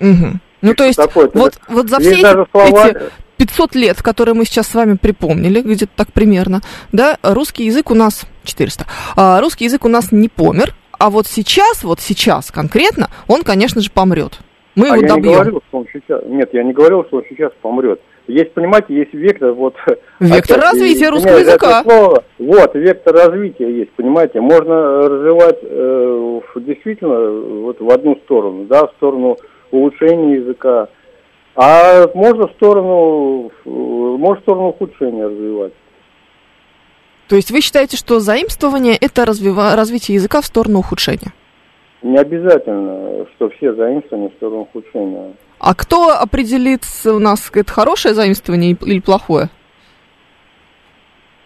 Угу. Ну, то есть, вот, вот за все эти, эти 500 лет, которые мы сейчас с вами припомнили, где-то так примерно, да, русский язык у нас 400, а, русский язык у нас не помер, а вот сейчас, вот сейчас конкретно, он, конечно же, помрет. Мы а его я добьем. не говорил, что он сейчас... Нет, я не говорил, что он сейчас помрет. Есть, понимаете, есть вектор, вот... Вектор опять, развития и- русского языка. слово. Вот, вектор развития есть, понимаете. Можно развивать э, действительно вот в одну сторону, да, в сторону улучшения языка, а можно в сторону, э, можно в сторону ухудшения развивать. То есть вы считаете, что заимствование – это развива- развитие языка в сторону ухудшения? Не обязательно, что все заимствования в сторону ухудшения. А кто определит у нас, это хорошее заимствование или плохое?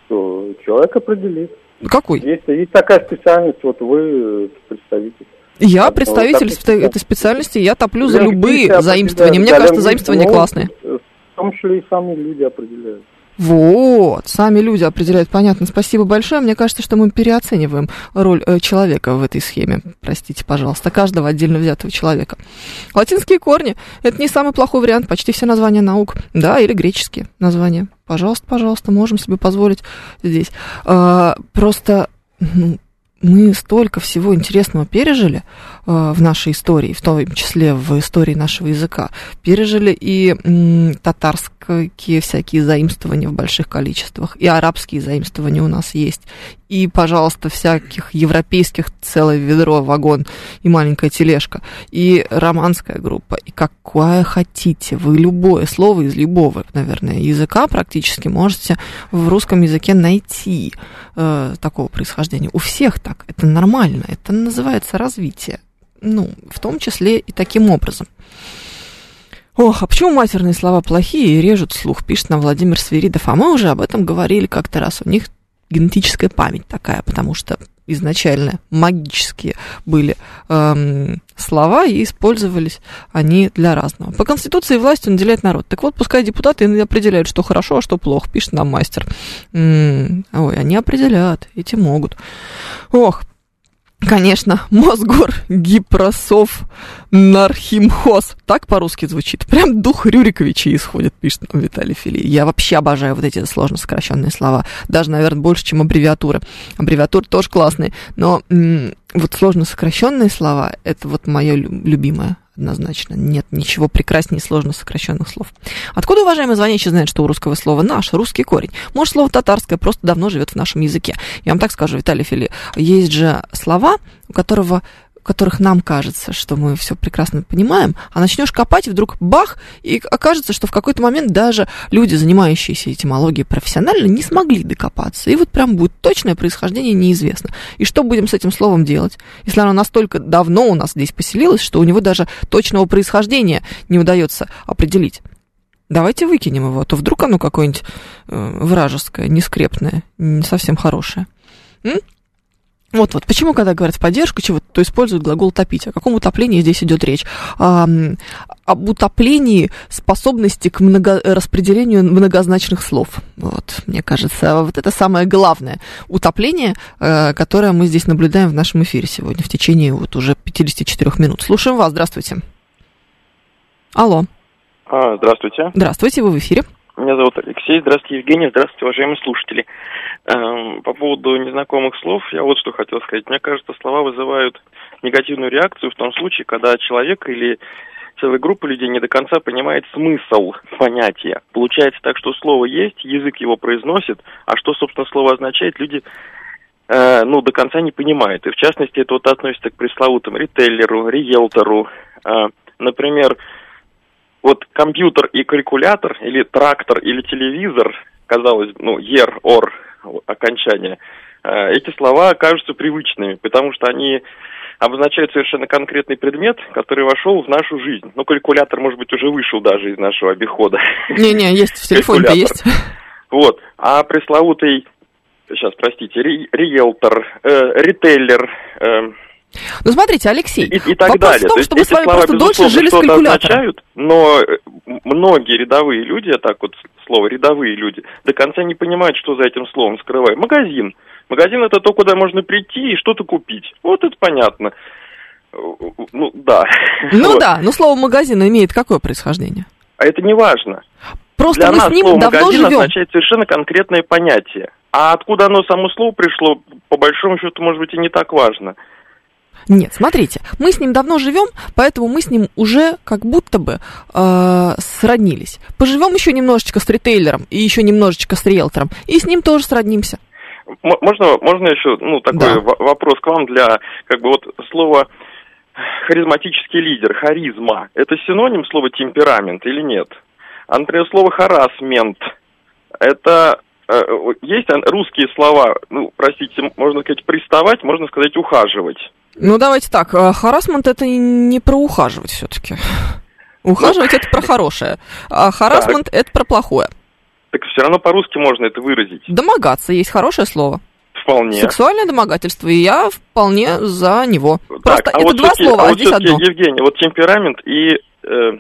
Что человек определит. Какой? Есть, есть такая специальность, вот вы представитель. Я представитель спе- этой специальности, я топлю за любые заимствования. Мне кажется, заимствования ну, классные. В том числе и сами люди определяют. Вот, сами люди определяют, понятно. Спасибо большое. Мне кажется, что мы переоцениваем роль э, человека в этой схеме. Простите, пожалуйста, каждого отдельно взятого человека. Латинские корни – это не самый плохой вариант. Почти все названия наук. Да, или греческие названия. Пожалуйста, пожалуйста, можем себе позволить здесь. А, просто ну, мы столько всего интересного пережили в нашей истории, в том числе в истории нашего языка. Пережили и татарские всякие заимствования в больших количествах, и арабские заимствования у нас есть, и, пожалуйста, всяких европейских целое ведро, вагон и маленькая тележка, и романская группа, и какое хотите. Вы любое слово из любого, наверное, языка практически можете в русском языке найти э, такого происхождения. У всех так. Это нормально. Это называется развитие. Ну, в том числе и таким образом. Ох, а почему матерные слова плохие и режут слух, пишет нам Владимир Свиридов. А мы уже об этом говорили как-то раз. У них генетическая память такая, потому что изначально магические были эм, слова и использовались они для разного. По Конституции властью наделяет народ. Так вот, пускай депутаты определяют, что хорошо, а что плохо, пишет нам мастер. М, Ой, они определяют, эти могут. Ох, Конечно, Мосгор, Гипросов, Нархимхоз. Так по-русски звучит. Прям дух Рюриковича исходит, пишет нам Виталий Фили. Я вообще обожаю вот эти сложно сокращенные слова. Даже, наверное, больше, чем аббревиатуры. Аббревиатуры тоже классные. Но м, вот сложно сокращенные слова, это вот мое лю- любимое однозначно. Нет ничего прекраснее сложно сокращенных слов. Откуда, уважаемый звонящий, знает, что у русского слова наш, русский корень? Может, слово татарское просто давно живет в нашем языке. Я вам так скажу, Виталий Фили, есть же слова, у которого которых нам кажется, что мы все прекрасно понимаем, а начнешь копать, вдруг бах, и окажется, что в какой-то момент даже люди, занимающиеся этимологией профессионально, не смогли докопаться. И вот прям будет точное происхождение неизвестно. И что будем с этим словом делать, если оно настолько давно у нас здесь поселилось, что у него даже точного происхождения не удается определить? Давайте выкинем его, а то вдруг оно какое-нибудь э, вражеское, нескрепное, не совсем хорошее. М? Вот, вот. Почему, когда говорят в поддержку чего-то, то используют глагол топить? О каком утоплении здесь идет речь? А, об утоплении способности к много, распределению многозначных слов. Вот, мне кажется, вот это самое главное утопление, э, которое мы здесь наблюдаем в нашем эфире сегодня в течение вот уже 54 минут. Слушаем вас, здравствуйте. Алло, А, здравствуйте. здравствуйте, вы в эфире. Меня зовут Алексей. Здравствуйте, Евгений. Здравствуйте, уважаемые слушатели. Эм, по поводу незнакомых слов, я вот что хотел сказать. Мне кажется, слова вызывают негативную реакцию в том случае, когда человек или целая группа людей не до конца понимает смысл понятия. Получается так, что слово есть, язык его произносит, а что, собственно, слово означает, люди э, ну, до конца не понимают. И в частности, это вот относится к пресловутым ритейлеру, риэлтору. Э, например, вот компьютер и калькулятор, или трактор, или телевизор, казалось, ну, ер, ор, окончание, э, эти слова кажутся привычными, потому что они обозначают совершенно конкретный предмет, который вошел в нашу жизнь. Ну, калькулятор, может быть, уже вышел даже из нашего обихода. Не-не, есть в телефоне-то есть. Вот. А пресловутый, сейчас, простите, ри- риэлтор, э, ритейлер, э, Ну, смотрите, Алексей, и, и так вопрос далее. в том, То что мы эти с вами слова, просто дольше жили с калькулятором. означают, но э, многие рядовые люди, а так вот слово рядовые люди, до конца не понимают, что за этим словом скрывают. Магазин. Магазин это то, куда можно прийти и что-то купить. Вот это понятно. Ну, да. Ну Вот. да, но слово магазин имеет какое происхождение? А это не важно. Просто Для мы нас с ним слово давно магазин живем. означает совершенно конкретное понятие. А откуда оно само слово пришло, по большому счету, может быть, и не так важно. Нет, смотрите, мы с ним давно живем, поэтому мы с ним уже как будто бы э, сроднились. Поживем еще немножечко с ритейлером и еще немножечко с риэлтором, и с ним тоже сроднимся. Можно, можно еще ну, такой Да. во- вопрос к вам для, как бы вот слово харизматический лидер, харизма, это синоним слова темперамент или нет? А, например, слово харасмент, это э, есть русские слова, ну, простите, можно сказать приставать, можно сказать ухаживать. Ну, давайте так, э, харасмент это не про ухаживать все-таки. Ухаживать это про хорошее, а харасмент это про плохое. Так все равно по-русски можно это выразить. Домогаться есть хорошее слово. Вполне. Сексуальное домогательство, и я вполне за него. Так, Просто а это вот два слова, а а вот здесь одно. Евгений, вот темперамент и э,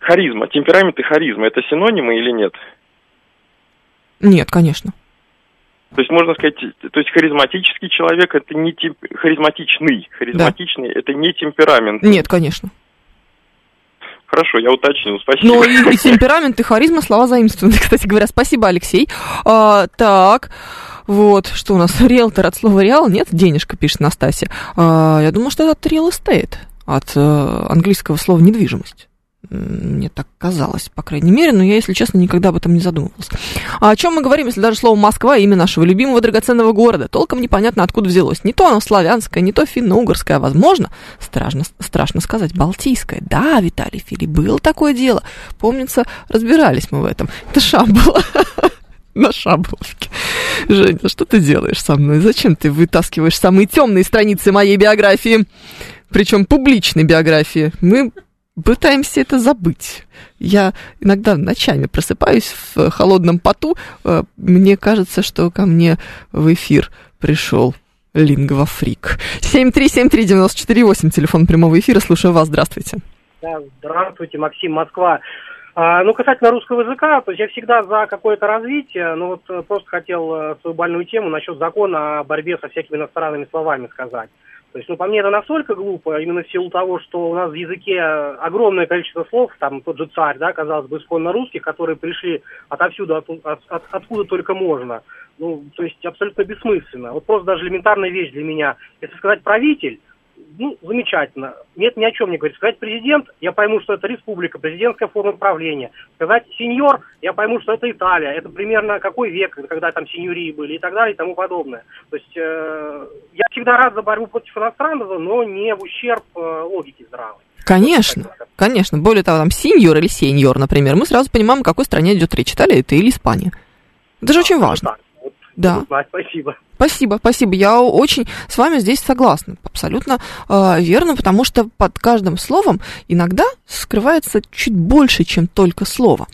харизма. Темперамент и харизма это синонимы или нет? Нет, конечно. То есть можно сказать, то есть харизматический человек это не тип, харизматичный, харизматичный это не темперамент. Нет, конечно. Хорошо, я уточнил, спасибо. Ну и, и темперамент, и харизма слова заимствованы, кстати говоря. Спасибо, Алексей. А, так, вот, что у нас? Риэлтор от слова реал? Нет, денежка, пишет Настасья. А, я думаю, что это от real estate, от э, английского слова недвижимость. Мне так казалось, по крайней мере, но я, если честно, никогда об этом не задумывалась. А о чем мы говорим, если даже слово Москва, имя нашего любимого драгоценного города, толком непонятно откуда взялось. Не то оно славянское, не то финно-угорское, а возможно, страшно, страшно сказать, балтийское. Да, Виталий Фили, было такое дело. Помнится, разбирались мы в этом. Это Шамбала. На Шаболовке. Женя, что ты делаешь со мной? Зачем ты вытаскиваешь самые темные страницы моей биографии? Причем публичной биографии. Мы пытаемся это забыть. Я иногда ночами просыпаюсь в холодном поту. Э, Мне кажется, что ко мне в эфир пришел лингвофрик. 7373948, телефон прямого эфира. Слушаю вас, здравствуйте. Да, здравствуйте, Максим, Москва. А, ну, касательно русского языка, то есть я всегда за какое-то развитие, но вот э, просто хотел э, свою больную тему насчет закона о борьбе со всякими иностранными словами сказать. То есть, ну, по мне это настолько глупо, именно в силу того, что у нас в языке огромное количество слов, там тот же царь, да, казалось бы, исконно русских, которые пришли отовсюду, от, от- от- откуда только можно. Ну, то есть абсолютно бессмысленно. Вот просто даже элементарная вещь для меня. Если сказать правитель, ну, замечательно. Нет, ни о чем не говорит. Сказать президент, я пойму, что это республика, президентская форма правления. Сказать сеньор, я пойму, что это Италия. Это примерно какой век, когда там сеньории были и так далее и тому подобное. То есть э, я всегда рад за борьбу против иностранного, но не в ущерб э, логике здравой. Конечно, конечно. Более того, там сеньор или сеньор, например, мы сразу понимаем, о какой стране идет речь, Италия это или Испания. Это же очень важно. Да. Спасибо. Спасибо, спасибо. Я очень с вами здесь согласна. Абсолютно э, верно, потому что под каждым словом иногда скрывается чуть больше, чем только слово.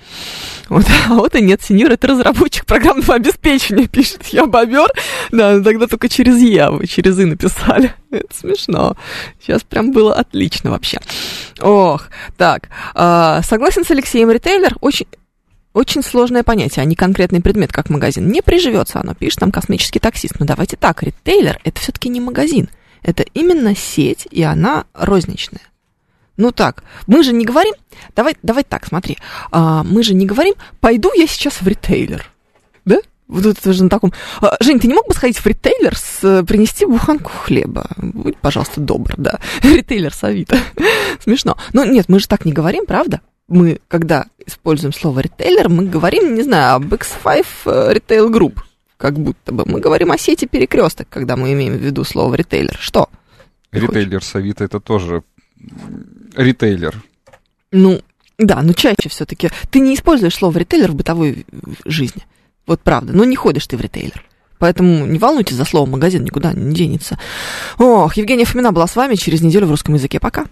Вот, а вот и нет, сеньор, это разработчик программного обеспечения, пишет. Я бобер. Да, но тогда только через Е, вы через И написали. Это смешно. Сейчас прям было отлично вообще. Ох, так. э, согласен с Алексеем, ритейлер очень очень сложное понятие, а не конкретный предмет, как магазин. Не приживется оно, пишет там космический таксист. Но давайте так, ритейлер это все-таки не магазин. Это именно сеть, и она розничная. Ну так, мы же не говорим, давай, давай так, смотри, а, мы же не говорим, пойду я сейчас в ритейлер, да? Вот это же на таком... А, Жень, ты не мог бы сходить в ритейлер, с, принести буханку хлеба? Будь, пожалуйста, добр, да. Ритейлер с Авито. Смешно. Но нет, мы же так не говорим, правда? Мы, когда используем слово ритейлер, мы говорим, не знаю, об X5 э, Retail Group, как будто бы. Мы говорим о сети перекресток, когда мы имеем в виду слово ритейлер. Что? Ритейлер с Авито это тоже ритейлер. Ну, да, но чаще все-таки ты не используешь слово ритейлер в бытовой жизни. Вот правда. Но не ходишь ты в ритейлер. Поэтому не волнуйтесь за слово магазин, никуда не денется. Ох, Евгения Фомина была с вами через неделю в русском языке. Пока.